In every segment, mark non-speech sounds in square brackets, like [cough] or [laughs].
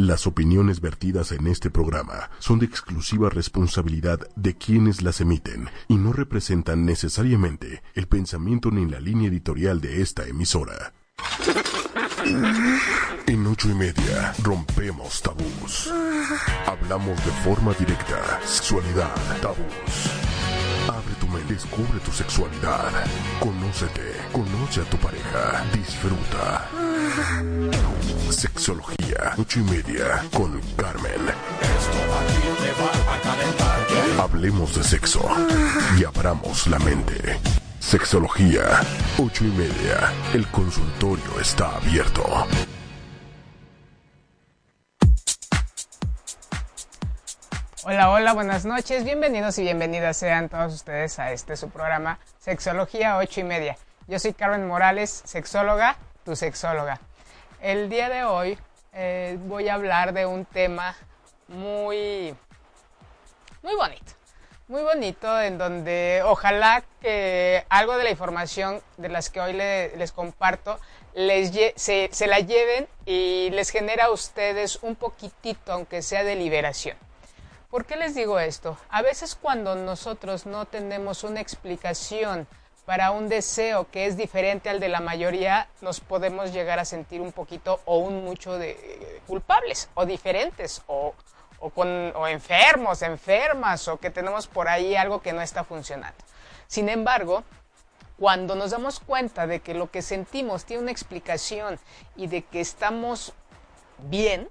Las opiniones vertidas en este programa son de exclusiva responsabilidad de quienes las emiten y no representan necesariamente el pensamiento ni la línea editorial de esta emisora. En ocho y media rompemos tabús. Hablamos de forma directa, sexualidad, tabús. Abre tu mente, descubre tu sexualidad. Conócete, conoce a tu pareja, disfruta. Sexología, ocho y media, con Carmen. Hablemos de sexo y abramos la mente. Sexología, ocho y media. El consultorio está abierto. Hola, hola, buenas noches, bienvenidos y bienvenidas sean todos ustedes a este su programa Sexología 8 y media. Yo soy Carmen Morales, sexóloga, tu sexóloga. El día de hoy eh, voy a hablar de un tema muy, muy bonito, muy bonito en donde ojalá que algo de la información de las que hoy les comparto les se, se la lleven y les genera a ustedes un poquitito, aunque sea de liberación. ¿Por qué les digo esto? A veces cuando nosotros no tenemos una explicación para un deseo que es diferente al de la mayoría, nos podemos llegar a sentir un poquito o un mucho de eh, culpables o diferentes o, o, con, o enfermos, enfermas o que tenemos por ahí algo que no está funcionando. Sin embargo, cuando nos damos cuenta de que lo que sentimos tiene una explicación y de que estamos bien,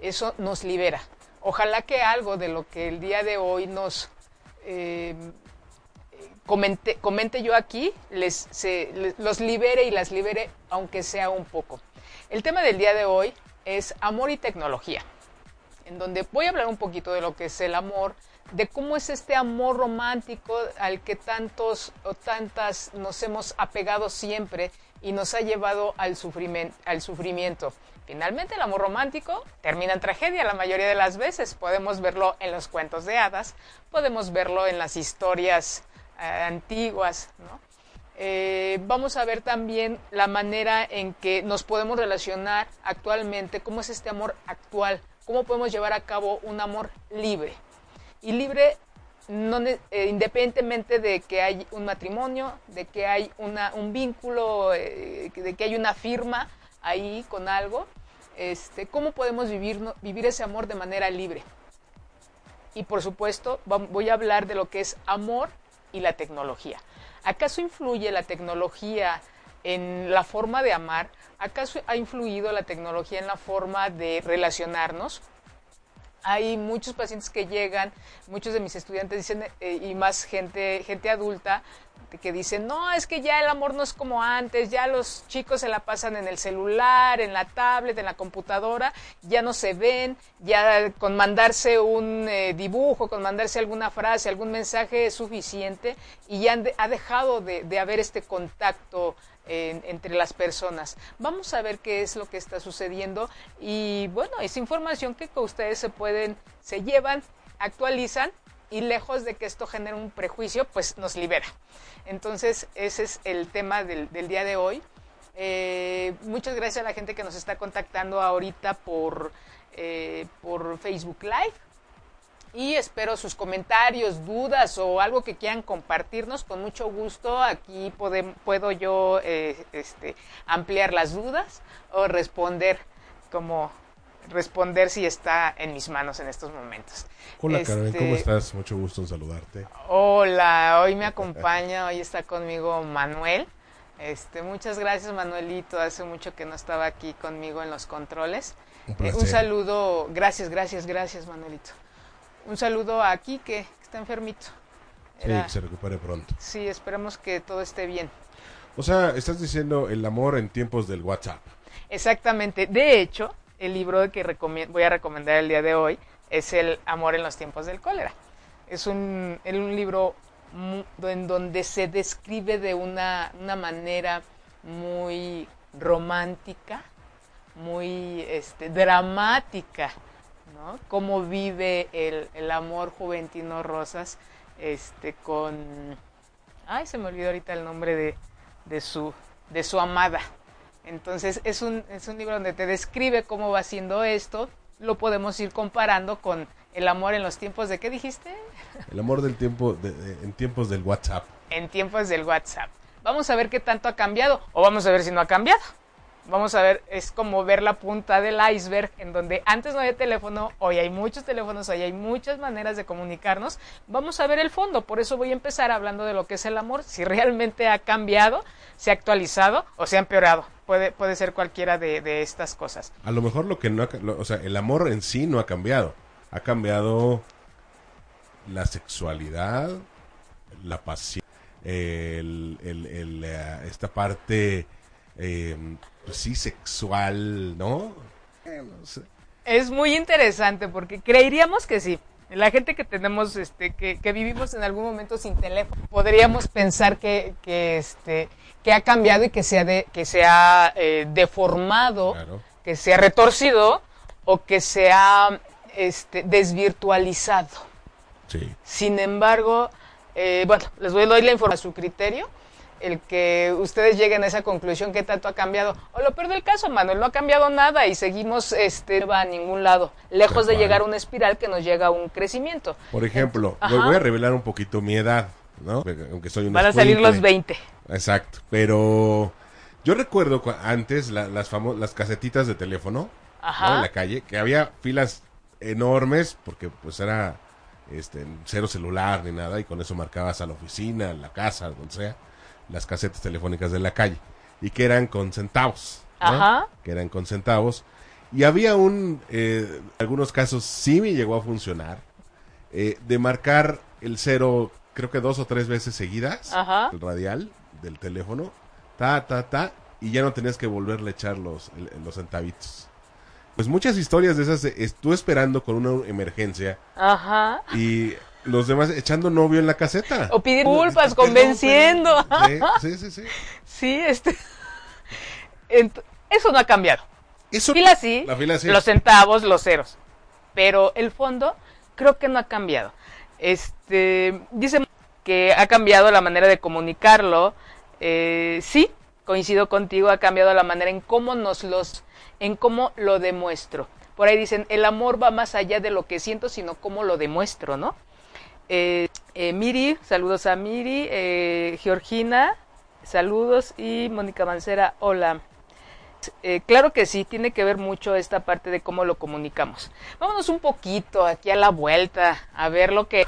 eso nos libera ojalá que algo de lo que el día de hoy nos eh, comente, comente, yo aquí les, los libere y las libere, aunque sea un poco. El tema del día de hoy es amor y tecnología, en donde voy a hablar un poquito de lo que es el amor, de cómo es este amor romántico al que tantos o tantas nos hemos apegado siempre y nos ha llevado al. Al sufrimiento. Finalmente el amor romántico termina en tragedia la mayoría de las veces. Podemos verlo en los cuentos de hadas, podemos verlo en las historias eh, antiguas. Eh, vamos a ver también la manera en que nos podemos relacionar actualmente, cómo es este amor actual, cómo podemos llevar a cabo un amor libre. Y libre no, eh, independientemente de que hay un matrimonio, de que hay una, un vínculo, de que hay una firma, ahí con algo, este, cómo podemos vivir, vivir ese amor de manera libre. Y por supuesto, voy a hablar de lo que es amor y la tecnología. ¿Acaso influye la tecnología en la forma de amar? ¿Acaso ha influido la tecnología en la forma de relacionarnos? Hay muchos pacientes que llegan, muchos de mis estudiantes dicen, eh, y más gente, gente adulta, que dicen, no, es que ya el amor no es como antes, ya los chicos se la pasan en el celular, en la tablet, en la computadora, ya no se ven, ya con mandarse un eh, dibujo, con mandarse alguna frase, algún mensaje es suficiente y ya ha dejado de, haber este contacto entre las personas. Vamos a ver qué es lo que está sucediendo y bueno, es información que ustedes se pueden, se llevan, actualizan y lejos de que esto genere un prejuicio, pues nos libera. Entonces, ese es el tema del, día de hoy. Eh, muchas gracias a la gente que nos está contactando ahorita por, eh, por Facebook Live. Y espero sus comentarios, dudas o algo que quieran compartirnos. Con mucho gusto aquí puedo yo eh, este, ampliar las dudas o responder como, responder si está en mis manos en estos momentos. Hola Carmen, ¿cómo este, estás? Mucho gusto en saludarte. Hola, hoy me [laughs] acompaña, hoy está conmigo Manuel. Este, muchas gracias Manuelito, hace mucho que no estaba aquí conmigo en los controles. Un, eh, un saludo, gracias, gracias, gracias Manuelito. Un saludo a Kike, que está enfermito. sí, que se recupere pronto. Sí, esperemos que todo esté bien. O sea, estás diciendo el amor en tiempos del WhatsApp. Exactamente. De hecho, el libro que voy a recomendar el día de hoy es El amor en los tiempos del cólera. Es un, un libro en donde se describe de una, manera muy romántica, muy este, dramática, ¿no? Cómo vive el, amor juventino Rosas este, con... Ay, se me olvidó ahorita el nombre de, de, su, de su amada. Entonces es un, es un libro donde te describe cómo va haciendo esto lo podemos ir comparando con el amor en los tiempos de qué dijiste? El amor del tiempo, de- de- en tiempos del WhatsApp. En tiempos del WhatsApp. Vamos a ver qué tanto ha cambiado o vamos a ver si no ha cambiado. Vamos a ver, es como ver la punta del iceberg en donde antes no había teléfono, hoy hay muchos teléfonos, hoy hay muchas maneras de comunicarnos. Vamos a ver el fondo, por eso voy a empezar hablando de lo que es el amor, si realmente ha cambiado, se ha actualizado o se ha empeorado. Puede, puede ser cualquiera de, de estas cosas. A lo mejor lo que no ha, lo- o sea, el amor en sí no ha cambiado. Ha cambiado la sexualidad, la pasión, el- el, eh, esta parte, eh, pues sí, sexual, ¿no? Eh, no sé. Es muy interesante porque creeríamos que sí. La gente que tenemos, este, que, que vivimos en algún momento sin teléfono, podríamos pensar que, que, este, que ha cambiado y que se ha, de- que se ha eh, deformado, Claro. que se ha retorcido o que se ha este, desvirtualizado. Sí. Sin embargo, eh, bueno, les voy doy la información a su criterio, el que ustedes lleguen a esa conclusión que tanto ha cambiado. O lo peor del caso, Manuel, no ha cambiado nada y seguimos, este, va a ningún lado, lejos de llegar a una espiral que nos llega a un crecimiento. Por ejemplo, voy, voy a revelar un poquito mi edad, ¿no? Aunque soy un Van a salir los escuincle. 20. Exacto, pero yo recuerdo antes la- las famo- las casetitas de teléfono Ajá. ¿no? en la calle, que había filas enormes porque pues era este cero celular ni nada y con eso marcabas a la oficina, a la casa, donde sea, las casetas telefónicas de la calle y que eran con centavos, ¿no? Ajá. que eran con centavos y había un, eh, algunos casos sí me llegó a funcionar eh, de marcar el cero creo que dos o tres veces seguidas Ajá. el radial del teléfono, ta, ta, ta, y ya no tenías que volverle a echar los, los centavitos. Pues muchas historias de esas, de, es- tú esperando con una emergencia Ajá. y los demás echando novio en la caseta. O pidiendo disculpas, Perdón, convenciendo. [laughs] Sí, sí, sí. sí. Este. Eso no ha cambiado. Eso, Fila sí, La fila sí. los centavos, los ceros. Pero el fondo creo que no ha cambiado. Este, dice que ha cambiado la manera de comunicarlo. Eh, sí, coincido contigo, ha cambiado la manera en cómo nos los, en cómo lo demuestro. Por ahí dicen, el amor va más allá de lo que siento, sino cómo lo demuestro, ¿no? Eh, eh, Miri, saludos a Miri, eh, Georgina, saludos y Mónica Mancera, hola. Eh, claro que sí, tiene que ver mucho esta parte de cómo lo comunicamos. Vámonos un poquito aquí a la vuelta, a ver lo que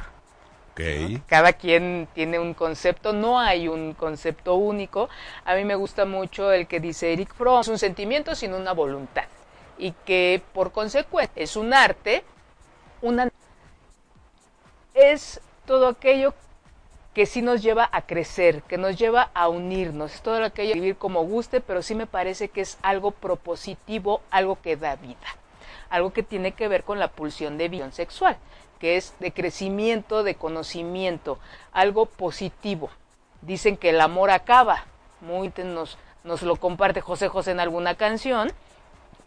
Ok. cada quien tiene un concepto, no hay un concepto único. A mí me gusta mucho el que dice Eric Fromm, es un sentimiento sin una voluntad y que por consecuencia es un arte, una es todo aquello que sí nos lleva a crecer, que nos lleva a unirnos, es todo aquello de vivir como guste, pero sí me parece que es algo propositivo, algo que da vida, algo que tiene que ver con la pulsión de visión sexual, que es de crecimiento, de conocimiento, algo positivo. Dicen que el amor acaba, muy nos, nos lo comparte José José en alguna canción,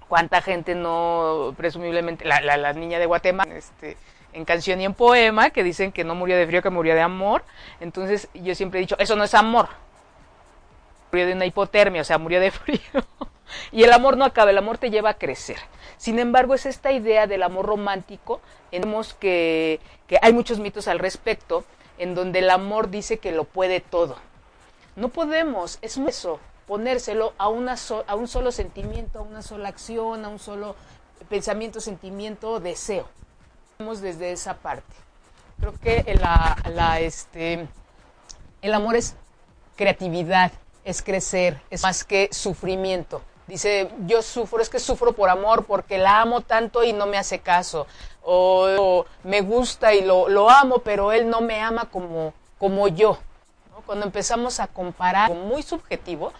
cuánta gente no, presumiblemente, la, la, la niña de Guatemala, este, en canción y en poema, que dicen que no murió de frío, que murió de amor. Entonces yo siempre he dicho, eso no es amor. Murió de una hipotermia, o sea, murió de [laughs] frío. y el amor no acaba, el amor te lleva a crecer. Sin embargo, es esta idea del amor romántico, vemos que, que hay muchos mitos al respecto, en donde el amor dice que lo puede todo. No podemos, es eso, ponérselo a, una so- a un solo sentimiento, a una sola acción, a un solo pensamiento, sentimiento, deseo. Desde esa parte. Creo que la, este, el amor es creatividad, es crecer, es más que sufrimiento. Dice, yo sufro, es que sufro por amor, porque la amo tanto y no me hace caso. O, o me gusta y lo, amo, pero él no me ama como, como yo. Cuando empezamos a comparar, muy subjetivo,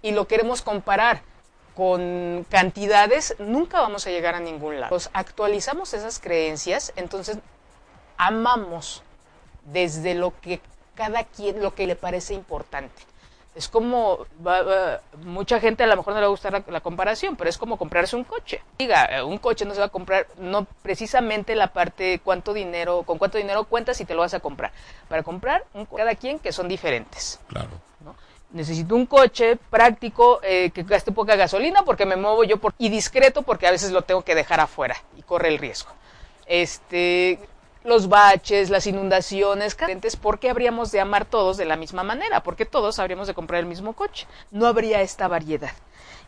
y lo queremos comparar con cantidades, nunca vamos a llegar a ningún lado. Pues actualizamos esas creencias, entonces amamos desde lo que cada quien, lo que le parece importante. Es como, mucha gente a lo mejor no le va a gustar la, comparación, pero es como comprarse un coche. Diga, eh, un coche no se va a comprar, no precisamente la parte cuánto dinero, con cuánto dinero cuentas y te lo vas a comprar. Para comprar, un cada quien que son diferentes. Claro. Necesito un coche práctico eh, que gaste poca gasolina porque me muevo yo por, y discreto porque a veces lo tengo que dejar afuera y corre el riesgo. Este, los baches, las inundaciones, ¿por qué habríamos de amar todos de la misma manera? Porque todos habríamos de comprar el mismo coche. No habría esta variedad.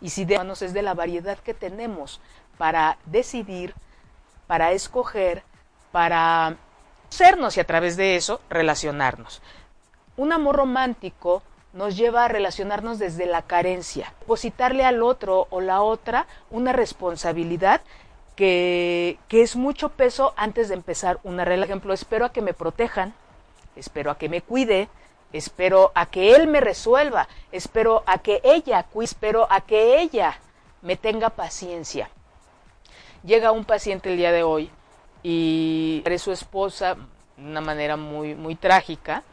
Y si de es de la variedad que tenemos para decidir, para escoger, para sernos y a través de eso relacionarnos. Un amor romántico nos lleva a relacionarnos desde la carencia, depositarle al otro o la otra una responsabilidad que, es mucho peso antes de empezar una relación. Por ejemplo, espero a que me protejan, espero a que me cuide, espero a que él me resuelva, espero a que ella cuide, espero a que ella me tenga paciencia. Llega un paciente el día de hoy y su esposa de una manera muy, muy trágica,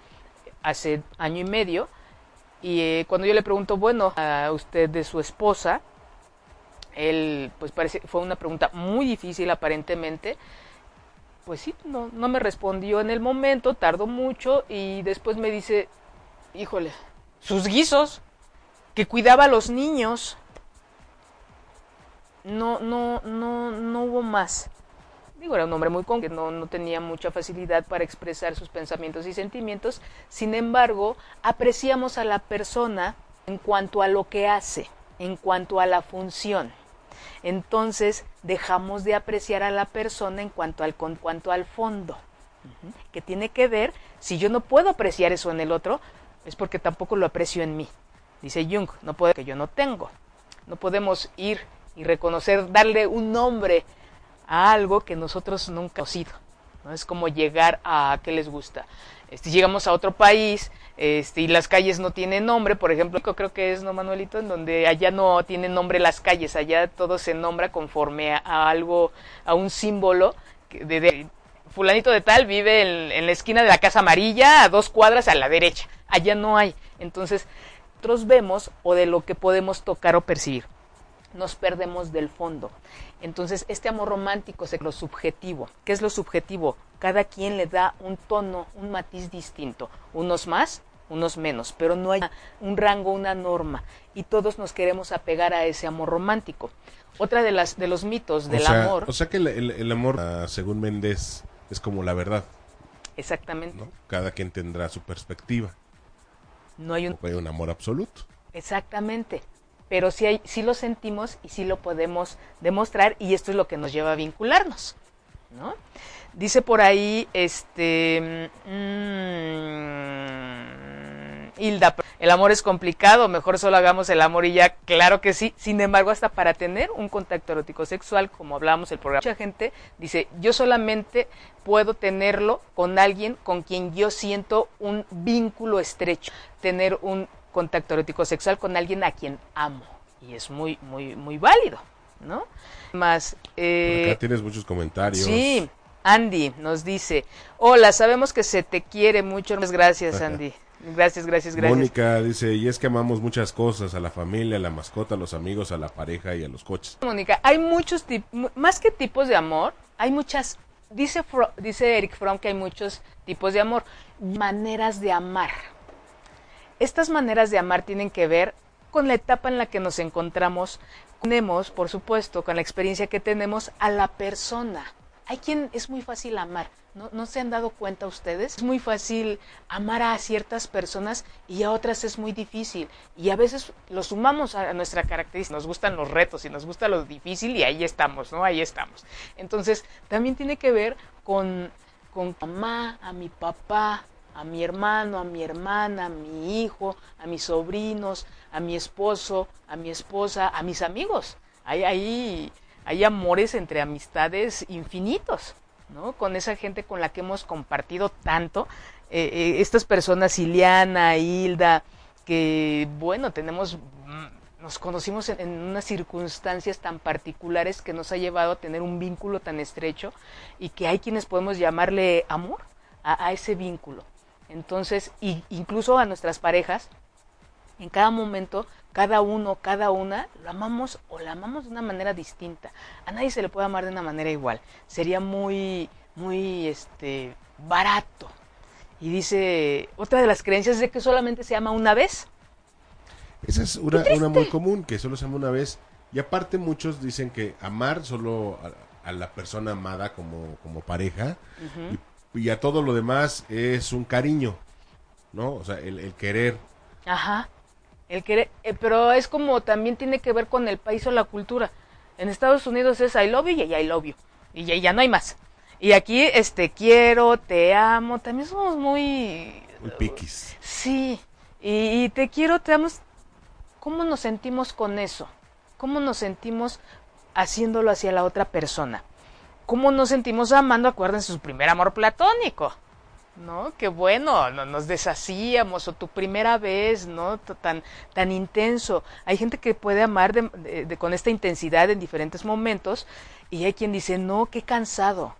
hace año y medio, y eh, cuando yo le pregunto, bueno, a usted de su esposa, él, pues parece, fue una pregunta muy difícil aparentemente. Pues sí, no, no me respondió en el momento, tardó mucho y después me dice, híjole, sus guisos, que cuidaba a los niños. No, no, no, no hubo más. Digo, era un hombre muy concreto, no, no tenía mucha facilidad para expresar sus pensamientos y sentimientos. Sin embargo, apreciamos a la persona en cuanto a lo que hace, en cuanto a la función entonces dejamos de apreciar a la persona en cuanto al, cuanto al fondo, que tiene que ver, si yo no puedo apreciar eso en el otro, es porque tampoco lo aprecio en mí. Dice Jung, no puede que yo no tengo. No podemos ir y reconocer, darle un nombre a algo que nosotros nunca hemos sido. ¿no? Es como llegar a qué les gusta. Este, llegamos a otro país este, y las calles no tienen nombre, por ejemplo, creo que es, ¿no, Manuelito? En donde allá no tienen nombre las calles, allá todo se nombra conforme a, algo, a un símbolo de, fulanito de tal vive en, la esquina de la Casa Amarilla, a dos cuadras a la derecha. Allá no hay. Entonces, nosotros vemos o de lo que podemos tocar o percibir. Nos perdemos del fondo. Entonces, este amor romántico es lo subjetivo. ¿Qué es lo subjetivo? Cada quien le da un tono, un matiz distinto. Unos más, unos menos, pero no hay un rango, una norma. Y todos nos queremos apegar a ese amor romántico. Otra de las de los mitos del amor. O sea que el, amor, ah, según Méndez, es como la verdad. Exactamente. Cada quien tendrá su perspectiva. No hay un, no hay un amor absoluto. Exactamente pero sí, hay, sí lo sentimos y sí lo podemos demostrar y esto es lo que nos lleva a vincularnos. ¿no? Dice por ahí, este, mmm, Hilda, el amor es complicado, mejor solo hagamos el amor y ya, claro que sí. Sin embargo, hasta para tener un contacto erótico sexual, como hablábamos el programa, mucha gente dice, yo solamente puedo tenerlo con alguien con quien yo siento un vínculo estrecho, tener un contacto erótico sexual con alguien a quien amo. Y es muy, muy, muy válido, ¿no? Más. Eh, acá tienes muchos comentarios. Sí. Andy nos dice, hola, sabemos que se te quiere mucho. Gracias, Andy. Gracias, gracias, gracias. Mónica dice, y es que amamos muchas cosas, a la familia, a la mascota, a los amigos, a la pareja y a los coches. Mónica, hay muchos tipos, más que tipos de amor, hay muchas, dice, dice Eric Fromm que hay muchos tipos de amor, maneras de amar. Estas maneras de amar tienen que ver con la etapa en la que nos encontramos. Tenemos, por supuesto, con la experiencia que tenemos a la persona. Hay quien es muy fácil amar. ¿No, se han dado cuenta ustedes? Es muy fácil amar a ciertas personas y a otras es muy difícil. Y a veces lo sumamos a nuestra característica. Nos gustan los retos y nos gusta lo difícil y ahí estamos, ¿no? Ahí estamos. Entonces, también tiene que ver con, con mamá, a mi papá, a mi hermano, a mi hermana, a mi hijo, a mis sobrinos, a mi esposo, a mi esposa, a mis amigos. Hay, hay, hay amores entre amistades infinitos, ¿no? Con esa gente con la que hemos compartido tanto. Eh, eh, estas personas, Iliana, Hilda, que, bueno, tenemos nos conocimos en, unas circunstancias tan particulares que nos ha llevado a tener un vínculo tan estrecho y que hay quienes podemos llamarle amor a ese vínculo. Entonces, incluso a nuestras parejas, en cada momento, cada uno, cada una, lo amamos o la amamos de una manera distinta. A nadie se le puede amar de una manera igual. Sería muy, muy, este, barato. Y dice, otra de las creencias es de que solamente se ama una vez. Esa es una, una muy común, que solo se ama una vez. Y aparte muchos dicen que amar solo a, a la persona amada como, como pareja y, y a todo lo demás es un cariño, ¿no? O sea, el, el querer. Ajá. El querer, eh, pero es como también tiene que ver con el país o la cultura. En Estados Unidos es I love you y I love you. Y ya, ya no hay más. Y aquí, este, quiero, te amo, también somos muy... Muy piquis. Sí. Y, y te quiero, te amo. ¿Cómo nos sentimos con eso? ¿Cómo nos sentimos haciéndolo hacia la otra persona? ¿Cómo nos sentimos amando? Acuérdense su primer amor platónico. ¿no? Qué bueno, no, nos deshacíamos, o tu primera vez, ¿no? Tan, tan intenso. Hay gente que puede amar de- de- con esta intensidad en diferentes momentos, y hay quien dice, no, qué cansado.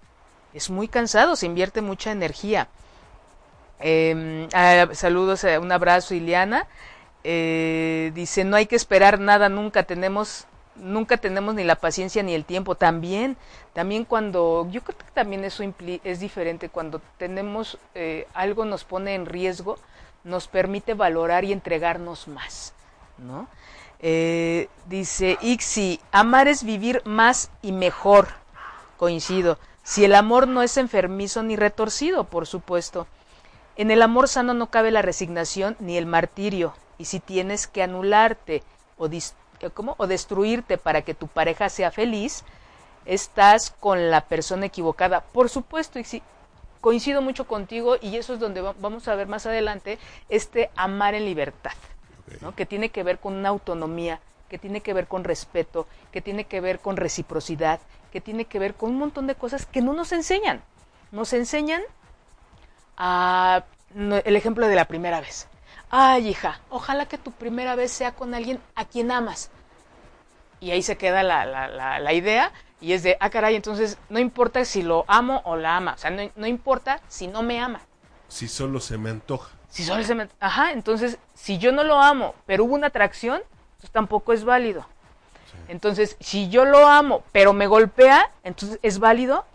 Es muy cansado, se invierte mucha energía. Eh, ah, saludos, eh, un abrazo, Ileana. Eh, dice, no hay que esperar nada nunca, tenemos, nunca tenemos ni la paciencia ni el tiempo. También, también cuando, yo creo que también eso es diferente, cuando tenemos eh, algo nos pone en riesgo, nos permite valorar y entregarnos más, ¿no? Eh, dice Ixi, amar es vivir más y mejor. Coincido. Si el amor no es enfermizo ni retorcido, por supuesto. En el amor sano no cabe la resignación ni el martirio. Y si tienes que anularte o, ¿cómo? o destruirte para que tu pareja sea feliz, estás con la persona equivocada. Por supuesto, y coincido mucho contigo y eso es donde va- vamos a ver más adelante este amar en libertad, ¿no? que tiene que ver con una autonomía, que tiene que ver con respeto, que tiene que ver con reciprocidad, que tiene que ver con un montón de cosas que no nos enseñan. Nos enseñan a el ejemplo de la primera vez. Ay, hija, ojalá que tu primera vez sea con alguien a quien amas. Y ahí se queda la, la, la, la idea y es de, ah, caray, entonces no importa si lo amo o la ama. O sea, no, no importa si no me ama. Si solo se me antoja. Si solo se me... Ajá, entonces, si yo no lo amo, pero hubo una atracción, entonces tampoco es válido. Entonces, si yo lo amo, pero me golpea, entonces es válido.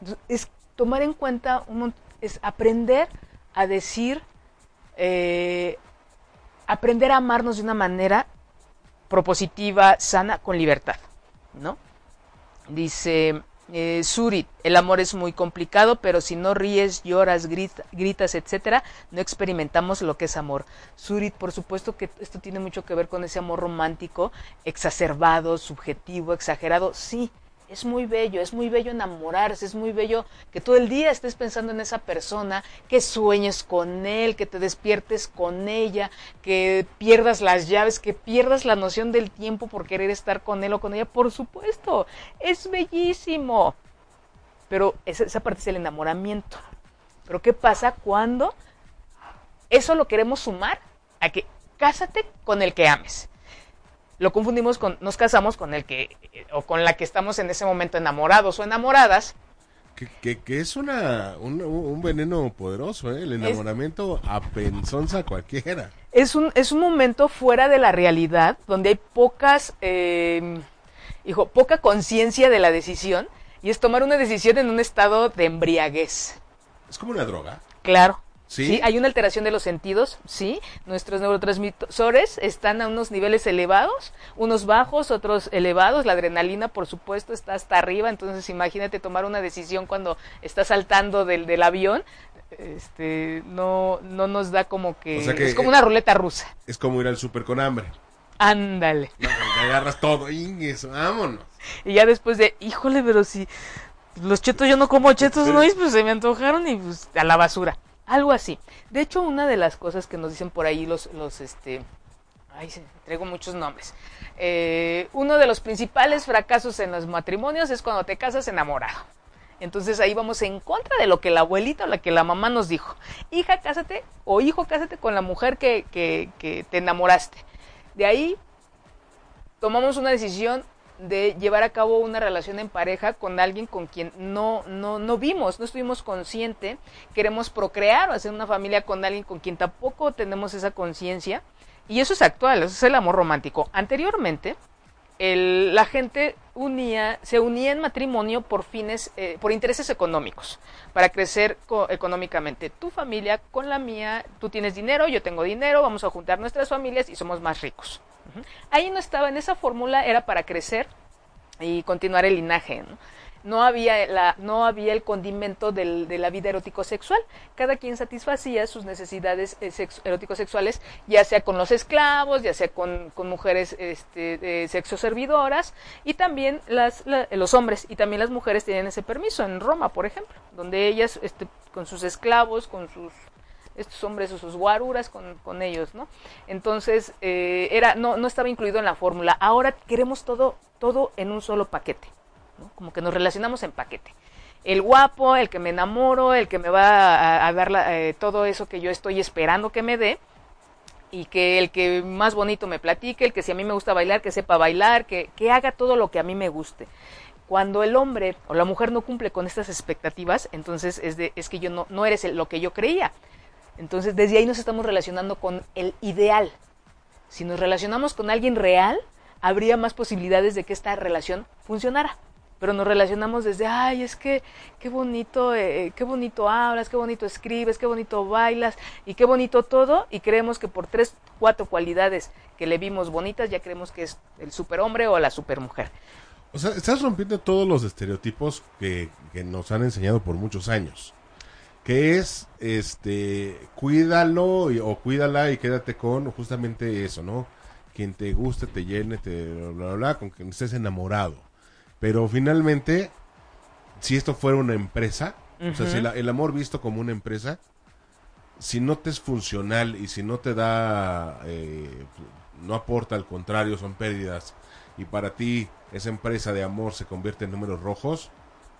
Entonces, es tomar en cuenta, un es aprender a decir, eh, aprender a amarnos de una manera propositiva, sana, con libertad, ¿no? Dice eh, Surit, el amor es muy complicado, pero si no ríes, lloras, grita- gritas, etcétera, no experimentamos lo que es amor. Surit, por supuesto que esto tiene mucho que ver con ese amor romántico, exacerbado, subjetivo, exagerado. Sí, es muy bello, es muy bello enamorarse, es muy bello que todo el día estés pensando en esa persona, que sueñes con él, que te despiertes con ella, que pierdas las llaves, que pierdas la noción del tiempo por querer estar con él o con ella. Por supuesto, es bellísimo. Pero esa, parte es el enamoramiento. Pero ¿qué pasa cuando eso lo queremos sumar a que cásate con el que ames? Lo confundimos con, nos casamos con el que, eh, o con la que estamos en ese momento enamorados o enamoradas. Que, que, que es una, un, un veneno poderoso, ¿eh? El enamoramiento a cualquiera. Es un, es un momento fuera de la realidad, donde hay pocas, eh, hijo, poca conciencia de la decisión, y es tomar una decisión en un estado de embriaguez. Es como una droga. Claro. ¿Sí? hay una alteración de los sentidos, sí. Nuestros neurotransmisores están a unos niveles elevados, unos bajos, otros elevados. La adrenalina, por supuesto, está hasta arriba. Entonces, imagínate tomar una decisión cuando estás saltando del, del avión. Este, no, no nos da como que, O sea que, es como eh, una ruleta rusa. Es como ir al súper con hambre. Ándale. No, que agarras todo, ingues, vámonos. Y ya después de, híjole, pero si los chetos yo no como chetos, ¿no? Pues se me antojaron y pues a la basura. Algo así. De hecho, una de las cosas que nos dicen por ahí los, los este, ay, traigo muchos nombres. Eh, uno de los principales fracasos en los matrimonios es cuando te casas enamorado. Entonces ahí vamos en contra de lo que la abuelita o la que la mamá nos dijo. Hija, cásate o hijo, cásate con la mujer que, que, que te enamoraste. De ahí tomamos una decisión de llevar a cabo una relación en pareja con alguien con quien no, no, no vimos, no estuvimos conscientes, queremos procrear o hacer una familia con alguien con quien tampoco tenemos esa conciencia. Y eso es actual, eso es el amor romántico. Anteriormente, el- la gente unía, se unía en matrimonio por fines, eh, por intereses económicos, para crecer co- económicamente. Tu familia con la mía, tú tienes dinero, yo tengo dinero, vamos a juntar nuestras familias y somos más ricos. Ahí no estaba, en esa fórmula era para crecer y continuar el linaje. ¿no? No había, la, no había el condimento del- de la vida erótico-sexual. Cada quien satisfacía sus necesidades eh, sex- erótico-sexuales, ya sea con los esclavos, ya sea con, con mujeres este, sexoservidoras, y también las, la- los hombres, y también las mujeres tenían ese permiso, en Roma, por ejemplo, donde ellas, este, con sus esclavos, con sus estos hombres o sus guaruras con, con ellos, ¿no? Entonces, eh, era, no, no estaba incluido en la fórmula. Ahora queremos todo, todo en un solo paquete, Como que nos relacionamos en paquete. El guapo, el que me enamoro, el que me va a, a dar la- eh, todo eso que yo estoy esperando que me dé, y que el que más bonito me platique, el que si a mí me gusta bailar, que sepa bailar, que, que haga todo lo que a mí me guste. Cuando el hombre o la mujer no cumple con estas expectativas, entonces es, de, es que yo no, no eres el- lo que yo creía. Entonces, desde ahí nos estamos relacionando con el ideal. Si nos relacionamos con alguien real, habría más posibilidades de que esta relación funcionara. Pero nos relacionamos desde, ay, es que qué bonito, eh, qué bonito hablas, qué bonito escribes, qué bonito bailas y qué bonito todo. Y creemos que por tres, cuatro cualidades que le vimos bonitas, ya creemos que es el superhombre o la supermujer. O sea, estás rompiendo todos los estereotipos que, que nos han enseñado por muchos años. Que es, este, cuídalo y- o cuídala y quédate con justamente eso, ¿no? Quien te guste, te llene, te bla, bla, bla, con quien estés enamorado. Pero finalmente, si esto fuera una empresa, o sea, si la- el amor visto como una empresa, si no te es funcional y si no te da, eh, no aporta, al contrario, son pérdidas, y para ti esa empresa de amor se convierte en números rojos,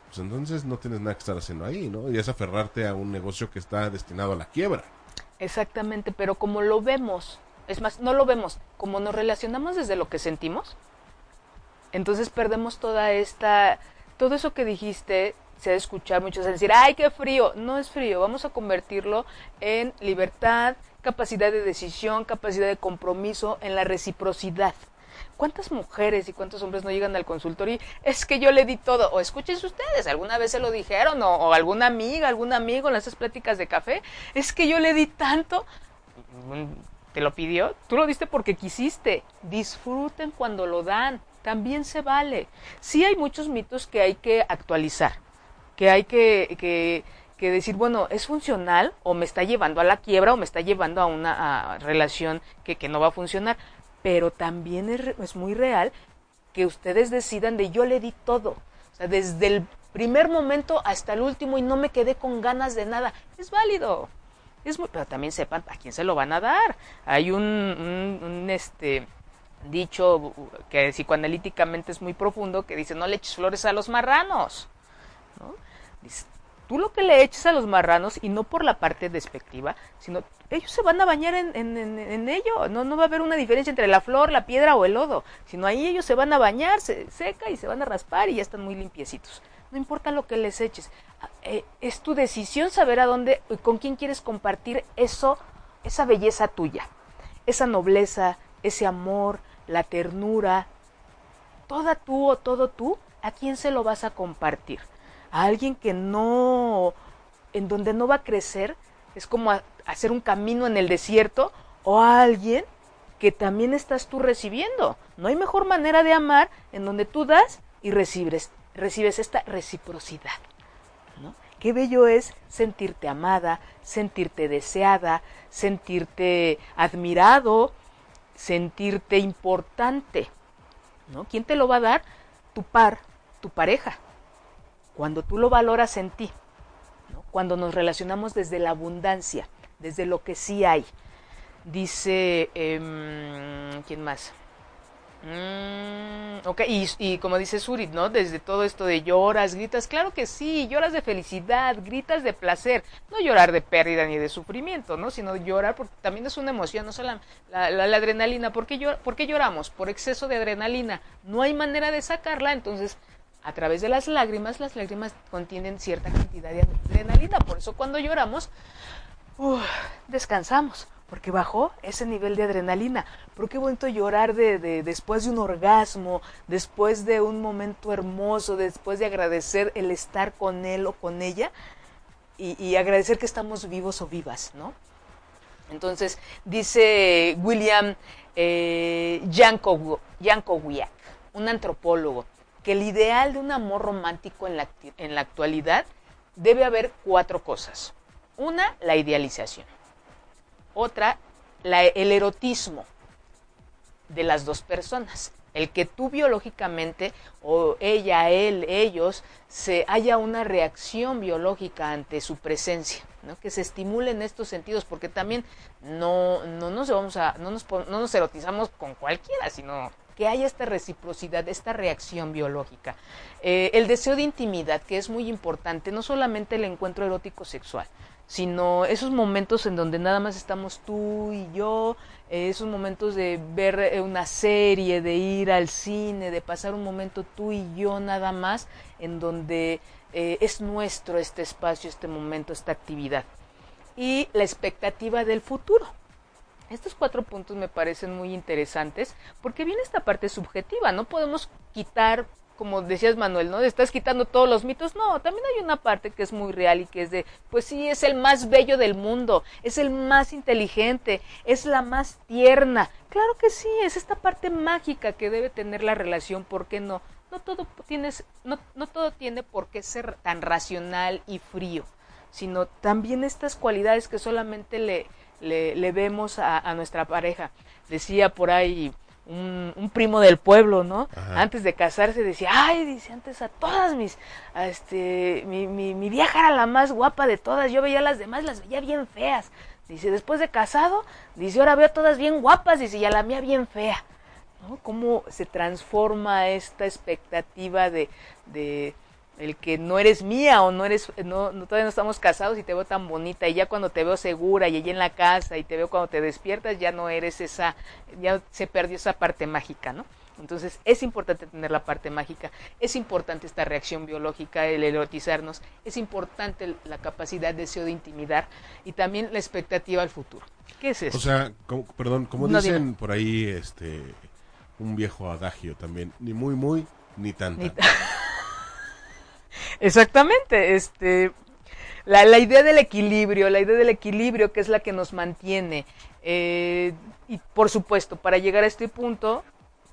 pues entonces no tienes nada que estar haciendo ahí, ¿no? Y es aferrarte a un negocio que está destinado a la quiebra. Exactamente, pero como lo vemos, es más, no lo vemos, como nos relacionamos desde lo que sentimos, entonces perdemos toda esta, todo eso que dijiste, se ha escuchar muchos decir, ay, qué frío, no es frío, vamos a convertirlo en libertad, capacidad de decisión, capacidad de compromiso, en la reciprocidad. ¿Cuántas mujeres y cuántos hombres no llegan al consultorio y es que yo le di todo? O escúchense ustedes, alguna vez se lo dijeron, o, o alguna amiga, algún amigo en esas pláticas de café, es que yo le di tanto. ¿Te lo pidió? Tú lo diste porque quisiste. Disfruten cuando lo dan. También se vale. Sí hay muchos mitos que hay que actualizar, que hay que, que, que decir, bueno, ¿es funcional o me está llevando a la quiebra o me está llevando a una relación que, que no va a funcionar? Pero también es, es muy real que ustedes decidan de yo le di todo. O sea, desde el primer momento hasta el último y no me quedé con ganas de nada. Es válido. Es muy, pero también sepan a quién se lo van a dar. Hay un, un, un, este dicho que psicoanalíticamente es muy profundo que dice no le eches flores a los marranos. ¿no? Tú lo que le eches a los marranos y no por la parte despectiva, sino ellos se van a bañar en, en, en, en ello. No, no va a haber una diferencia entre la flor, la piedra o el lodo, sino ahí ellos se van a bañar, se seca y se van a raspar y ya están muy limpiecitos. No importa lo que les eches. Eh, es tu decisión saber a dónde y con quién quieres compartir eso, esa belleza tuya, esa nobleza, ese amor, la ternura, toda tú o todo tú, ¿a quién se lo vas a compartir? A alguien que no, en donde no va a crecer, es como hacer un camino en el desierto, o a alguien que también estás tú recibiendo. No hay mejor manera de amar en donde tú das y recibes, recibes esta reciprocidad. ¿no? Qué bello es sentirte amada, sentirte deseada, sentirte admirado, sentirte importante. ¿no? ¿Quién te lo va a dar? Tu par, tu pareja. Cuando tú lo valoras en ti. Cuando nos relacionamos desde la abundancia, desde lo que sí hay. Dice, em, ¿quién más? Mm, y, y como dice Surit, ¿no? Desde todo esto de lloras, gritas, claro que sí, lloras de felicidad, gritas de placer, no llorar de pérdida ni de sufrimiento, ¿no? Sino llorar porque también es una emoción, no solo la, la, adrenalina. ¿Por qué, llor ¿Por qué lloramos? Por exceso de adrenalina. No hay manera de sacarla, entonces a través de las lágrimas, las lágrimas contienen cierta cantidad de adrenalina. Por eso cuando lloramos, descansamos. Porque bajó ese nivel de adrenalina. Pero qué bonito llorar de, de, después de un orgasmo, después de un momento hermoso, después de agradecer el estar con él o con ella y, agradecer que estamos vivos o vivas, ¿no? Entonces, dice William eh, un antropólogo, que el ideal de un amor romántico en la, en la actualidad debe haber cuatro cosas. Una, la idealización. Otra, el erotismo de las dos personas. El que tú biológicamente, o ella, él, ellos, se haya una reacción biológica ante su presencia, ¿no? que se estimulen estos sentidos, porque también no, no nos vamos a, no nos, no nos erotizamos con cualquiera, sino que haya esta reciprocidad, esta reacción biológica. Eh, el deseo de intimidad, que es muy importante, no solamente el encuentro erótico sexual, sino esos momentos en donde nada más estamos tú y yo, eh, esos momentos de ver eh, una serie, de ir al cine, de pasar un momento tú y yo nada más, en donde es nuestro este espacio, este momento, esta actividad. Y la expectativa del futuro estos cuatro puntos me parecen muy interesantes porque viene esta parte subjetiva, no podemos quitar como decías Manuel, ¿no? Estás quitando todos los mitos. No, también hay una parte que es muy real y que es de, pues sí, es el más bello del mundo, es el más inteligente, es la más tierna. Claro que sí, es esta parte mágica que debe tener la relación, ¿por qué no? No todo, tienes, no, no todo tiene por qué ser tan racional y frío, sino también estas cualidades que solamente le, le, vemos a, nuestra pareja. Decía por ahí un, primo del pueblo, ¿no? Antes de casarse decía, ay, dice, antes a todas mis, este, mi, mi, mi vieja era la más guapa de todas, yo veía a las demás, las veía bien feas. Dice, después de casado, dice, ahora veo a todas bien guapas, dice, y a la mía bien fea. ¿no? Cómo se transforma esta expectativa de, de, el que no eres mía o no eres, no, todavía no estamos casados y te veo tan bonita y ya cuando te veo segura y allí en la casa y te veo cuando te despiertas ya no eres esa, ya se perdió esa parte mágica, ¿no? Entonces es importante tener la parte mágica, es importante esta reacción biológica, el erotizarnos, es importante la capacidad, deseo de intimidar y también la expectativa al futuro. ¿Qué es eso? O sea, perdón, como dicen por ahí este un viejo adagio también, ni muy muy ni tan tan. [laughs] Exactamente, este, la, la, idea del equilibrio, la idea del equilibrio que es la que nos mantiene. Eh, y por supuesto, para llegar a este punto,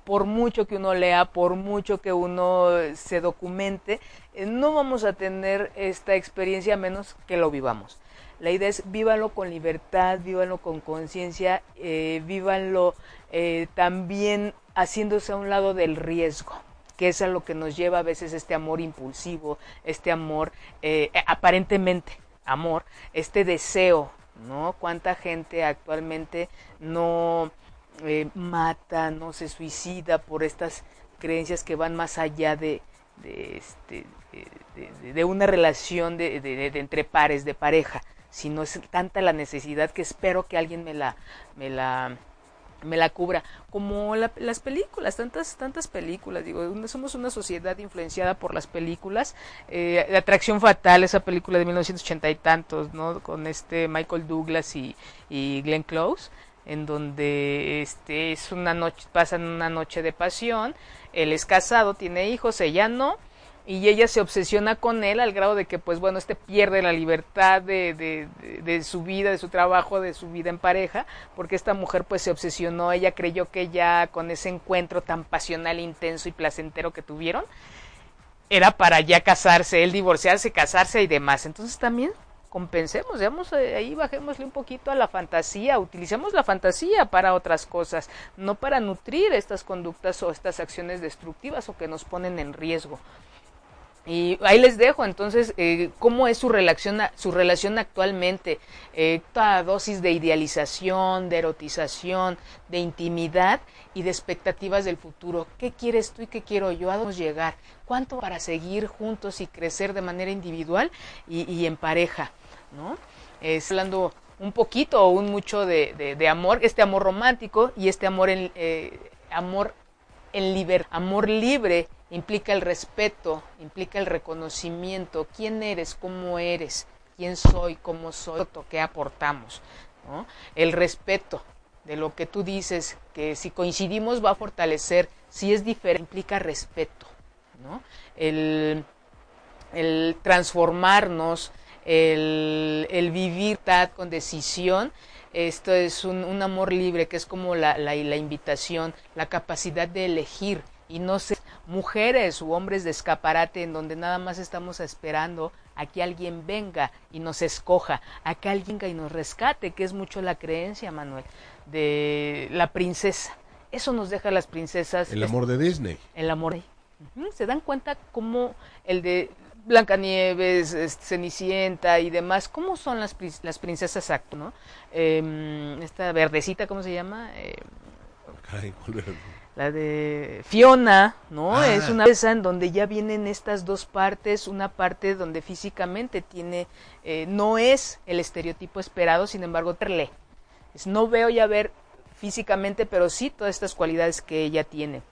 por mucho que uno lea, por mucho que uno se documente, eh, no vamos a tener esta experiencia a menos que lo vivamos. La idea es vívanlo con libertad, vívanlo con conciencia, eh, vívanlo eh, también haciéndose a un lado del riesgo que es a lo que nos lleva a veces este amor impulsivo, este amor eh, aparentemente amor, este deseo, ¿no? ¿Cuánta gente actualmente no eh, mata, no se suicida por estas creencias que van más allá de, de, este, de, una relación de, entre pares, de pareja, sino es tanta la necesidad que espero que alguien me la, me la me la cubra, como las películas, tantas, tantas películas, digo, somos una sociedad influenciada por las películas, eh, Atracción Fatal, esa película de 1980 y tantos, ¿no? Con este Michael Douglas y, y Glenn Close, en donde este es una noche, pasan una noche de pasión, él es casado, tiene hijos, ella no, y ella se obsesiona con él al grado de que pues bueno este pierde la libertad de, de, su vida de su trabajo de su vida en pareja porque esta mujer pues se obsesionó ella creyó que ya con ese encuentro tan pasional intenso y placentero que tuvieron era para ya casarse él divorciarse casarse y demás entonces también compensemos, digamos, eh, ahí bajémosle un poquito a la fantasía, utilicemos la fantasía para otras cosas, no para nutrir estas conductas o estas acciones destructivas o que nos ponen en riesgo. Y ahí les dejo entonces eh, cómo es su relación, su relación actualmente, eh, toda dosis de idealización, de erotización, de intimidad y de expectativas del futuro. ¿Qué quieres tú y qué quiero yo? ¿A dónde llegar? ¿Cuánto para seguir juntos y crecer de manera individual y, en pareja? ¿no? Es hablando un poquito o un mucho de, de, amor, este amor romántico y este amor en, eh, amor en liber, amor libre implica el respeto, implica el reconocimiento, quién eres, cómo eres, quién soy, cómo soy, qué aportamos. El respeto de lo que tú dices, que si coincidimos va a fortalecer, si es diferente, implica respeto, el transformarnos, el, el vivir con decisión, esto es un, un, amor libre, que es como la, la, la invitación, la capacidad de elegir y no ser mujeres u hombres de escaparate en donde nada más estamos esperando a que alguien venga y nos escoja, a que alguien venga y nos rescate, que es mucho la creencia, Manuel, de la princesa. Eso nos deja las princesas. El amor de Disney. El amor de... ¿Se dan cuenta cómo el de Blancanieves, Cenicienta y demás, ¿cómo son las, las princesas acto, no? Eh, esta verdecita, ¿cómo se llama? Eh, Ay, la de Fiona, ¿no? Ah. Es una pieza en donde ya vienen estas dos partes, una parte donde físicamente tiene, eh, no es el estereotipo esperado, sin embargo, terle. Es, no veo ya ver físicamente, pero sí todas estas cualidades que ella tiene.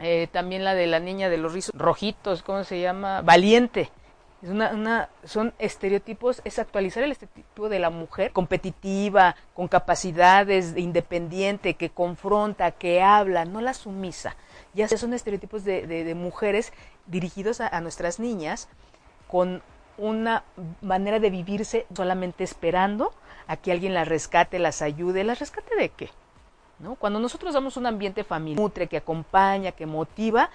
Eh, también la de la niña de los rizos rojitos, ¿cómo se llama? Valiente. Es una, una, son estereotipos, es actualizar el estereotipo de la mujer competitiva, con capacidades, independiente, que confronta, que habla, no la sumisa. Ya son estereotipos de, de, mujeres dirigidos a, nuestras niñas con una manera de vivirse solamente esperando a que alguien las rescate, las ayude. ¿Las rescate de qué? Cuando nosotros damos un ambiente familiar, nutre, que acompaña, que motiva,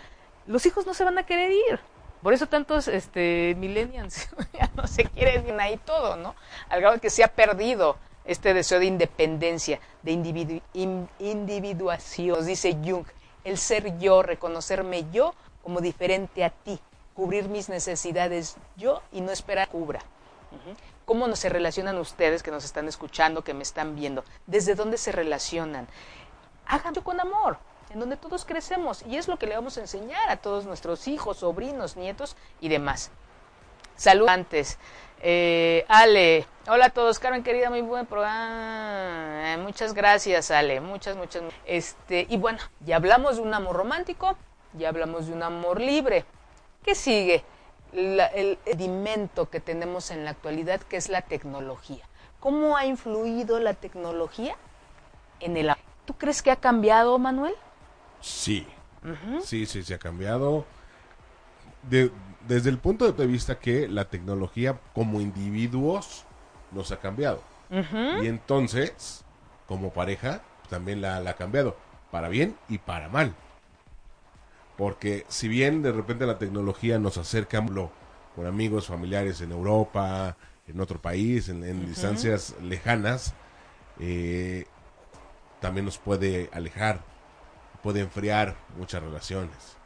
los hijos no se van a querer ir. Por eso tantos este, millennials [laughs] ya no se quieren ir ahí todo, ¿no? Al grado que se ha perdido este deseo de independencia, de individu in, individuación. Nos dice Jung, el ser yo, reconocerme yo como diferente a ti, cubrir mis necesidades yo y no esperar que cubra. ¿Cómo se relacionan ustedes que nos están escuchando, que me están viendo? ¿Desde dónde se relacionan? Háganlo con amor, en donde todos crecemos y es lo que le vamos a enseñar a todos nuestros hijos, sobrinos, nietos y demás. Salud antes. Eh, Ale, hola a todos, Carmen querida, muy buen programa. Muchas gracias, Ale, muchas, muchas. Este, y bueno, ya hablamos de un amor romántico, ya hablamos de un amor libre. ¿Qué sigue? La, el sedimento que tenemos en la actualidad, que es la tecnología. ¿Cómo ha influido la tecnología en el? ¿Tú crees que ha cambiado, Manuel? Sí. Uh -huh. Sí, sí, se ha cambiado. De, desde el punto de vista que la tecnología como individuos nos ha cambiado. Uh -huh. Y entonces, como pareja, también la, la, ha cambiado. Para bien y para mal. Porque si bien de repente la tecnología nos acerca con amigos, familiares en Europa, en otro país, en, en uh -huh. distancias lejanas, eh, también nos puede alejar, puede enfriar muchas relaciones.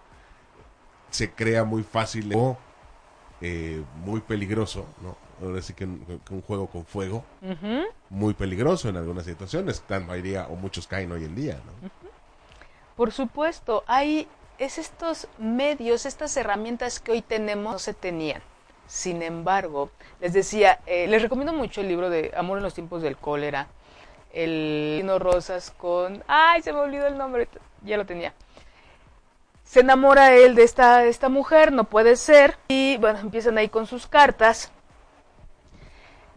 Se crea muy fácil, eh, muy peligroso, ¿no? Ahora sí que un, un juego con fuego, uh -huh. muy peligroso en algunas situaciones, tan mayoría o muchos caen hoy en día, ¿no? Uh -huh. Por supuesto, hay es estos medios, estas herramientas que hoy tenemos no se tenían. Sin embargo, les decía, eh, les recomiendo mucho el libro de Amor en los tiempos del cólera, el Lino Rosas con, ay, se me olvidó el nombre, ya lo tenía. Se enamora él de esta, esta mujer, no puede ser, y bueno, empiezan ahí con sus cartas.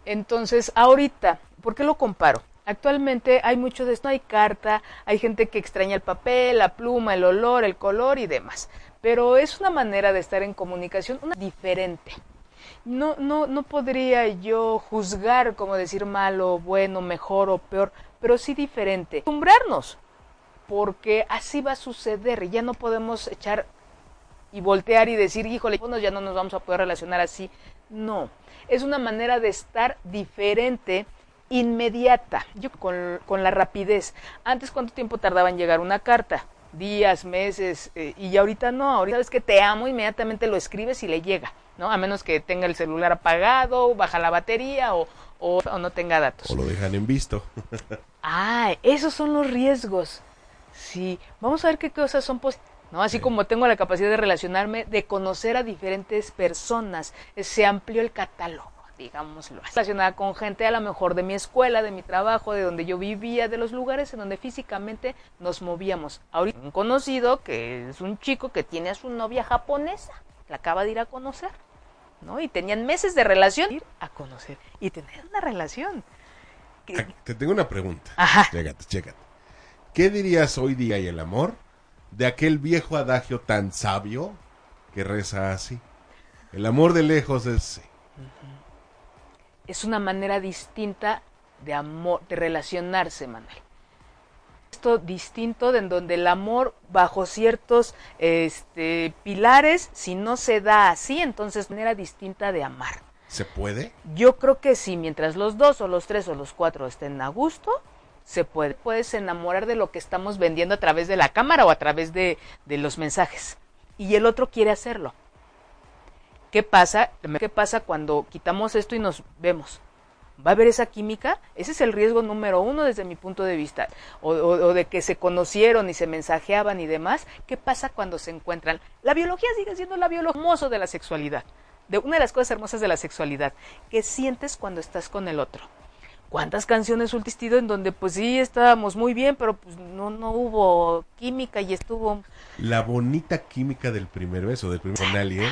Entonces, ahorita, ¿por qué lo comparo? Actualmente hay mucho de esto, hay carta, hay gente que extraña el papel, la pluma, el olor, el color y demás. Pero es una manera de estar en comunicación una diferente. No, no, no podría yo juzgar como decir malo, bueno, mejor o peor, pero sí diferente. Acostumbrarnos, porque así va a suceder. Ya no podemos echar y voltear y decir, híjole, ya no nos vamos a poder relacionar así. No, es una manera de estar diferente inmediata, yo con, con, la rapidez. Antes, ¿cuánto tiempo tardaba en llegar una carta? Días, meses, eh, y ya ahorita no, ahorita es que te amo, inmediatamente lo escribes y le llega, ¿no? A menos que tenga el celular apagado, baja la batería o, o, o no tenga datos. O lo dejan en visto. ah, esos son los riesgos. Sí, vamos a ver qué cosas son posibles. ¿no? Así sí. como tengo la capacidad de relacionarme, de conocer a diferentes personas, se amplió el catálogo digámoslo así, relacionada con gente a lo mejor de mi escuela, de mi trabajo, de donde yo vivía, de los lugares en donde físicamente nos movíamos. Ahorita un conocido que es un chico que tiene a su novia japonesa, la acaba de ir a conocer, ¿no? Y tenían meses de relación, ir a conocer y tener una relación. que- Te tengo una pregunta. Ajá. Chécate, chécate. ¿Qué dirías hoy día y el amor de aquel viejo adagio tan sabio que reza así? El amor de lejos es... es una manera distinta de amor, de relacionarse, Manuel. Esto distinto de en donde el amor bajo ciertos este, pilares, si no se da así, entonces manera distinta de amar. ¿Se puede? Yo creo que sí, mientras los dos o los tres o los cuatro estén a gusto, se puede. Puedes enamorar de lo que estamos vendiendo a través de la cámara o a través de, de los mensajes. Y el otro quiere hacerlo. ¿Qué pasa? ¿Qué pasa cuando quitamos esto y nos vemos? ¿Va a haber esa química? Ese es el riesgo número uno desde mi punto de vista. O, o- o de que se conocieron y se mensajeaban y demás. ¿Qué pasa cuando se encuentran? La biología sigue siendo la biología hermoso de la sexualidad. De una de las cosas hermosas de la sexualidad. que sientes cuando estás con el otro? ¿Cuántas canciones un existido en donde pues sí estábamos muy bien, pero pues no, no hubo química y estuvo... La bonita química del primer beso, del primer con alguien.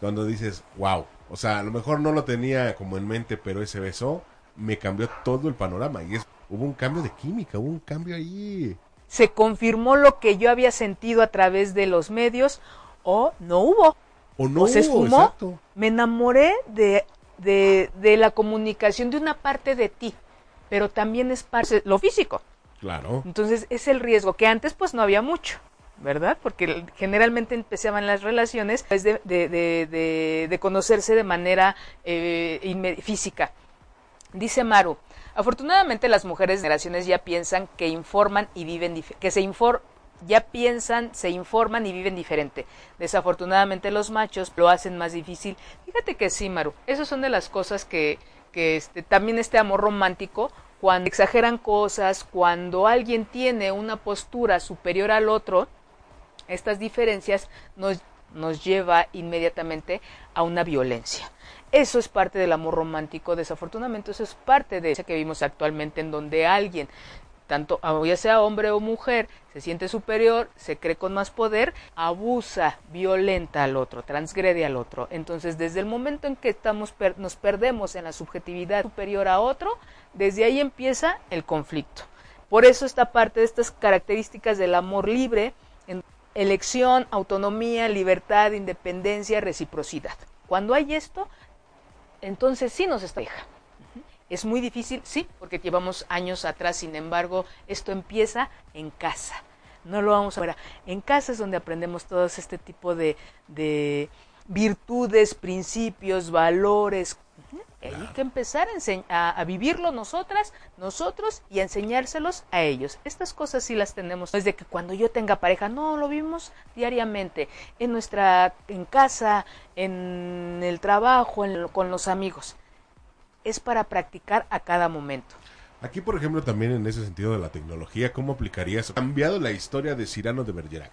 Cuando dices, wow. O sea, a lo mejor no lo tenía como en mente, pero ese beso me cambió todo el panorama. Y es, hubo un cambio de química, hubo un cambio ahí. Se confirmó lo que yo había sentido a través de los medios o no hubo. O no o se hubo, esfumó. exacto. Me enamoré de, de, de la comunicación de una parte de ti, pero también es parte lo físico. Claro. Entonces es el riesgo que antes pues no había mucho, ¿verdad? Porque generalmente empezaban las relaciones pues, de, de, de, de- conocerse de manera eh, física. Dice Maru, afortunadamente las mujeres de generaciones ya piensan que informan y viven que se infor ya piensan, se informan y viven diferente. Desafortunadamente los machos lo hacen más difícil. Fíjate que sí, Maru, esas son de las cosas que, que este, también este amor romántico, cuando exageran cosas, cuando alguien tiene una postura superior al otro, estas diferencias nos, nos lleva inmediatamente a una violencia. Eso es parte del amor romántico, desafortunadamente eso es parte de eso que vimos actualmente en donde alguien, tanto ya sea hombre o mujer, se siente superior, se cree con más poder, abusa, violenta al otro, transgrede al otro. Entonces, desde el momento en que estamos per- nos perdemos en la subjetividad superior a otro, desde ahí empieza el conflicto. Por eso esta parte de estas características del amor libre, elección, autonomía, libertad, independencia, reciprocidad. Cuando hay esto, entonces sí nos está hija. Es muy difícil, sí, porque llevamos años atrás, sin embargo, esto empieza en casa. No lo vamos a ver. En casa es donde aprendemos todo este tipo de, de virtudes, principios, valores. Hay que empezar a, a- vivirlo nosotras, nosotros y a enseñárselos a ellos. Estas cosas sí las tenemos. Desde que cuando yo tenga pareja, no, lo vimos diariamente. En nuestra, en casa, en el trabajo, en- con los amigos. Es para practicar a cada momento. Aquí, por ejemplo, también en ese sentido de la tecnología, ¿cómo aplicarías? Ha cambiado la historia de Cirano de Bergerac.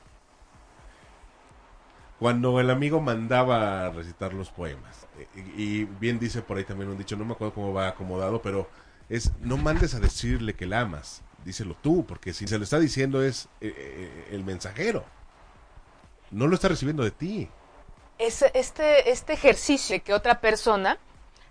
Cuando el amigo mandaba a recitar los poemas. Y, bien dice por ahí también un dicho, no me acuerdo cómo va acomodado, pero es, no mandes a decirle que la amas, díselo tú, porque si se lo está diciendo es eh, eh, el mensajero. No lo está recibiendo de ti. es este, este ejercicio de que otra persona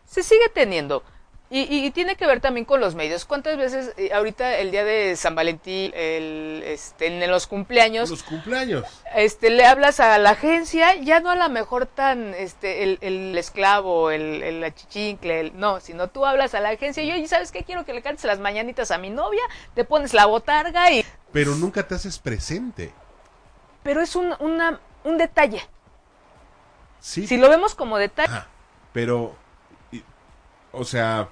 se sigue teniendo. Y, y- y tiene que ver también con los medios. ¿Cuántas veces eh, ahorita el día de San Valentín, el, este, en los cumpleaños, Los cumpleaños. este, le hablas a la agencia, ya no a lo mejor tan este, el, el esclavo, el, el achichincle, el- no, sino tú hablas a la agencia y oye, ¿sabes qué? Quiero que le cantes las mañanitas a mi novia, te pones la botarga y... Pero nunca te haces presente. Pero es un, una, un detalle. Sí, Si lo vemos como detalle, Ajá, pero, y- o sea,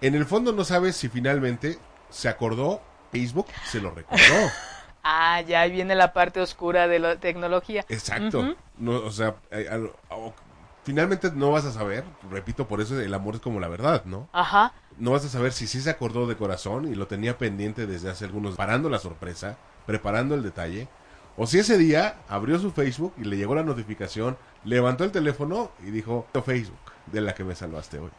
en el fondo no sabes si finalmente se acordó, Facebook se lo recordó. [laughs] ah, ya ahí viene la parte oscura de la tecnología. Exacto. No, o sea, eh, al- o- finalmente no vas a saber, repito, por eso el amor es como la verdad, ¿no? Ajá. No vas a saber si sí se acordó de corazón y lo tenía pendiente desde hace algunos, preparando la sorpresa, preparando el detalle, o si ese día abrió su Facebook y le llegó la notificación, levantó el teléfono y dijo, Facebook, de la que me salvaste hoy.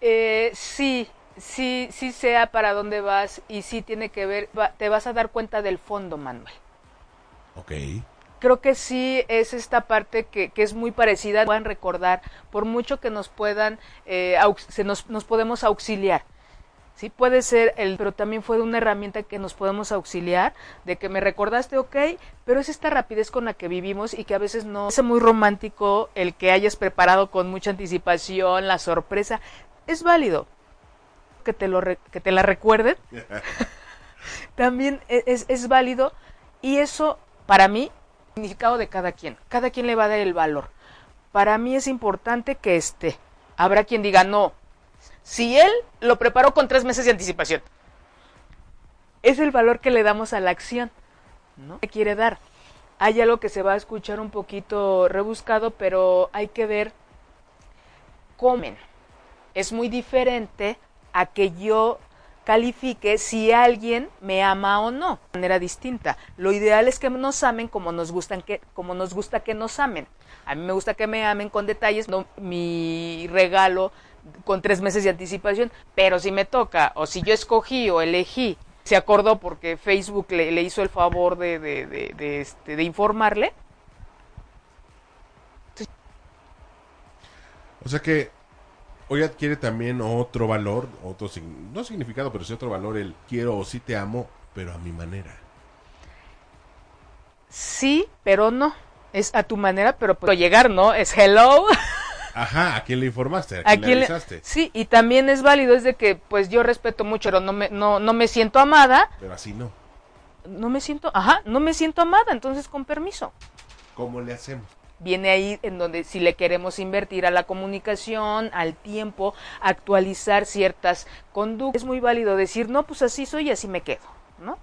Eh, sí, sí, sí sea para dónde vas y sí tiene que ver, va- te vas a dar cuenta del fondo, Manuel. Ok. creo que sí es esta parte que, que es muy parecida, puedan recordar, por mucho que nos puedan, eh, se nos, nos podemos auxiliar. Sí, puede ser el, pero también fue una herramienta que nos podemos auxiliar, de que me recordaste, ok, pero es esta rapidez con la que vivimos y que a veces no es muy romántico el que hayas preparado con mucha anticipación la sorpresa. Es válido que te, lo que te la recuerden. [laughs] también e, es, es válido y eso para mí significado de cada quien. Cada quien le va a dar el valor. Para mí es importante que esté. Habrá quien diga, no, si él lo preparó con tres meses de anticipación. Es el valor que le damos a la acción, ¿no? ¿Qué quiere dar? Hay algo que se va a escuchar un poquito rebuscado, pero hay que ver cómo. Es muy diferente a que yo califique si alguien me ama o no, de manera distinta. Lo ideal es que nos amen como nos gustan que como nos gusta que nos amen. A mí me gusta que me amen con detalles, no mi regalo con tres meses de anticipación, pero si me toca, o si yo escogí o elegí, se acordó porque Facebook le, hizo el favor de, de, de, de, este, de informarle. O sea que hoy adquiere también otro valor, otro no significado, pero sí otro valor el quiero o sí te amo, pero a mi manera. Sí, pero no. Es a tu manera, pero puedo llegar, ¿no? Es hello. Ajá, ¿a quién le informaste? ¿A quién, le avisaste? Sí, y también es válido, es de que pues yo respeto mucho, pero no me, no, no me siento amada. Pero así no. No me siento, ajá, no me siento amada, entonces con permiso. ¿Cómo le hacemos? Viene ahí en donde si le queremos invertir a la comunicación, al tiempo, actualizar ciertas conductas, es muy válido decir, no, pues así soy y así me quedo, ¿no?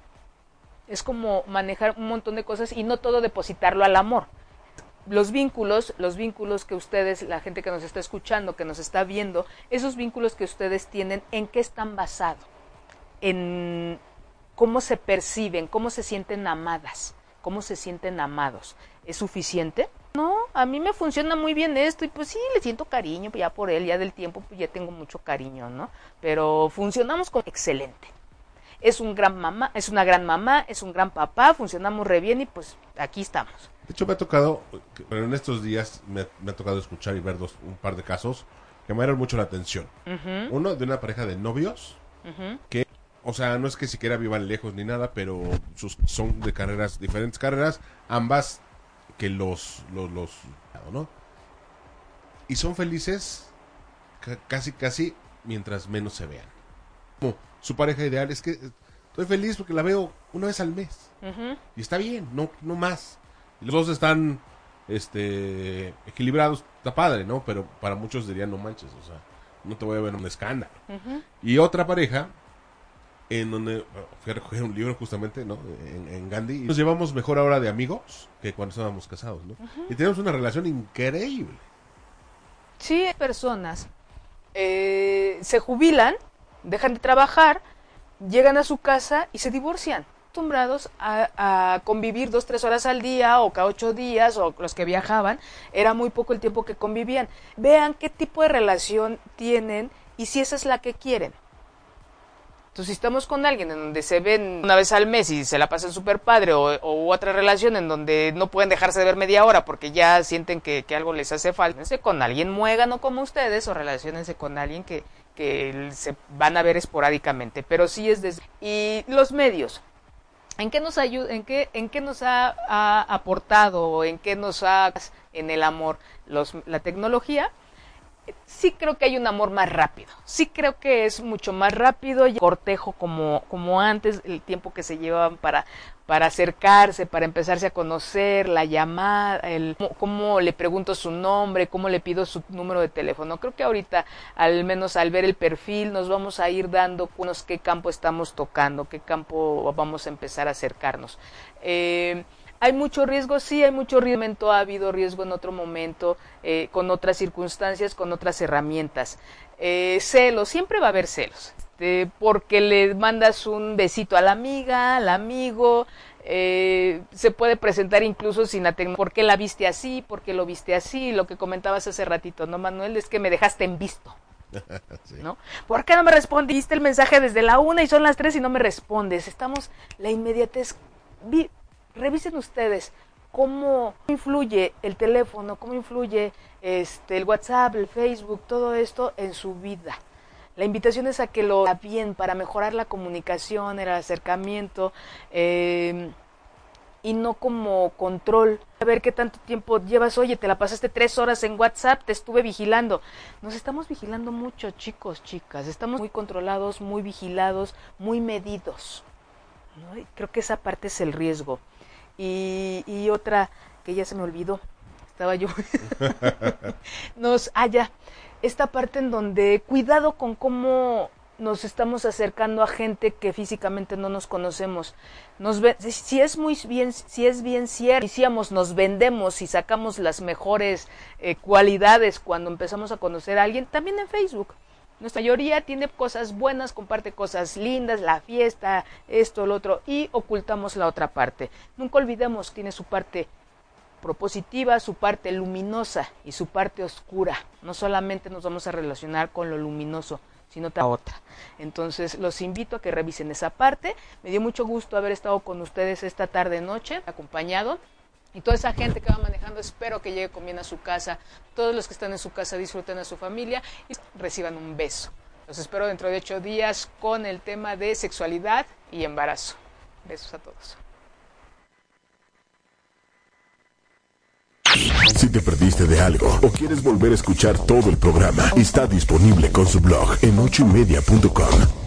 Es como manejar un montón de cosas y no todo depositarlo al amor los vínculos, los vínculos que ustedes, la gente que nos está escuchando, que nos está viendo, esos vínculos que ustedes tienen, ¿en qué están basados? En cómo se perciben, cómo se sienten amadas, cómo se sienten amados. ¿Es suficiente? No, a mí me funciona muy bien esto y pues sí, le siento cariño ya por él, ya del tiempo pues ya tengo mucho cariño, ¿no? Pero funcionamos con excelente. Es un gran mamá, es una gran mamá, es un gran papá, funcionamos re bien y pues aquí estamos. De hecho, me ha tocado, pero en estos días me, ha tocado escuchar y ver dos, un par de casos que me dieron mucho la atención. Uno de una pareja de novios que, o sea, no es que siquiera vivan lejos ni nada, pero sus, son de carreras, diferentes carreras, ambas que los, los, los ¿no? Y son felices casi, casi mientras menos se vean. Como su pareja ideal es que estoy feliz porque la veo una vez al mes. Y está bien, no, no más los dos están este equilibrados, está padre, ¿no? Pero para muchos dirían, no manches, o sea, no te voy a ver un escándalo. Y otra pareja, en donde fui a recoger un libro justamente, ¿no? En, Gandhi. Nos llevamos mejor ahora de amigos que cuando estábamos casados, ¿no? Y tenemos una relación increíble. Sí, personas eh, se jubilan, dejan de trabajar, llegan a su casa y se divorcian acostumbrados a, convivir dos, tres horas al día o cada ocho días o los que viajaban, era muy poco el tiempo que convivían. Vean qué tipo de relación tienen y si esa es la que quieren. Entonces, si estamos con alguien en donde se ven una vez al mes y se la pasan súper padre, o, otra relación en donde no pueden dejarse de ver media hora porque ya sienten que, algo les hace falta, con alguien muégano como ustedes o relacionense con alguien que, que se van a ver esporádicamente. Pero sí es desde... Y los medios. ¿En qué nos ayuda, en qué, en qué nos ha, aportado, en qué nos ha en el amor los, la tecnología? Sí creo que hay un amor más rápido. Sí creo que es mucho más rápido y cortejo como, como antes, el tiempo que se llevaban para, para acercarse, para empezarse a conocer, la llamada, el cómo, le pregunto su nombre, cómo le pido su número de teléfono. Creo que ahorita, al menos al ver el perfil, nos vamos a ir dando cunos qué campo estamos tocando, qué campo vamos a empezar a acercarnos. Eh, hay mucho riesgo, sí, hay mucho riesgo, ha habido riesgo en otro momento, eh, con otras circunstancias, con otras herramientas. Eh, celos, siempre va a haber celos. Este, porque le mandas un besito a la amiga, al amigo, eh, se puede presentar incluso sin atender por qué la viste así, por qué lo viste así, lo que comentabas hace ratito, ¿no, Manuel? Es que me dejaste en visto. [laughs] ¿No? ¿Por qué no me respondiste el mensaje desde la una y son las tres y no me respondes? Estamos, la inmediatez. Revisen ustedes cómo influye el teléfono, cómo influye este, el WhatsApp, el Facebook, todo esto en su vida. La invitación es a que lo bien para mejorar la comunicación, el acercamiento eh, y no como control. A ver qué tanto tiempo llevas. Oye, te la pasaste tres horas en WhatsApp, te estuve vigilando. Nos estamos vigilando mucho, chicos, chicas. Estamos muy controlados, muy vigilados, muy medidos. creo que esa parte es el riesgo. Y, y otra que ya se me olvidó. Estaba yo. [laughs] Nos haya. Ah, esta parte en donde cuidado con cómo nos estamos acercando a gente que físicamente no nos conocemos. Nos si es muy bien, si es bien cierto, decíamos, nos vendemos y sacamos las mejores eh, cualidades cuando empezamos a conocer a alguien, también en Facebook. Nuestra mayoría tiene cosas buenas, comparte cosas lindas, la fiesta, esto, lo otro, y ocultamos la otra parte. Nunca olvidemos, tiene su parte propositiva, su parte luminosa y su parte oscura. No solamente nos vamos a relacionar con lo luminoso, sino también otra. Entonces los invito a que revisen esa parte. Me dio mucho gusto haber estado con ustedes esta tarde noche, acompañado. Y toda esa gente que va manejando, espero que llegue con bien a su casa. Todos los que están en su casa disfruten a su familia y reciban un beso. Los espero dentro de ocho días con el tema de sexualidad y embarazo. Besos a todos. Si te perdiste de algo o quieres volver a escuchar todo el programa, está disponible con su blog en ochoymedia.com.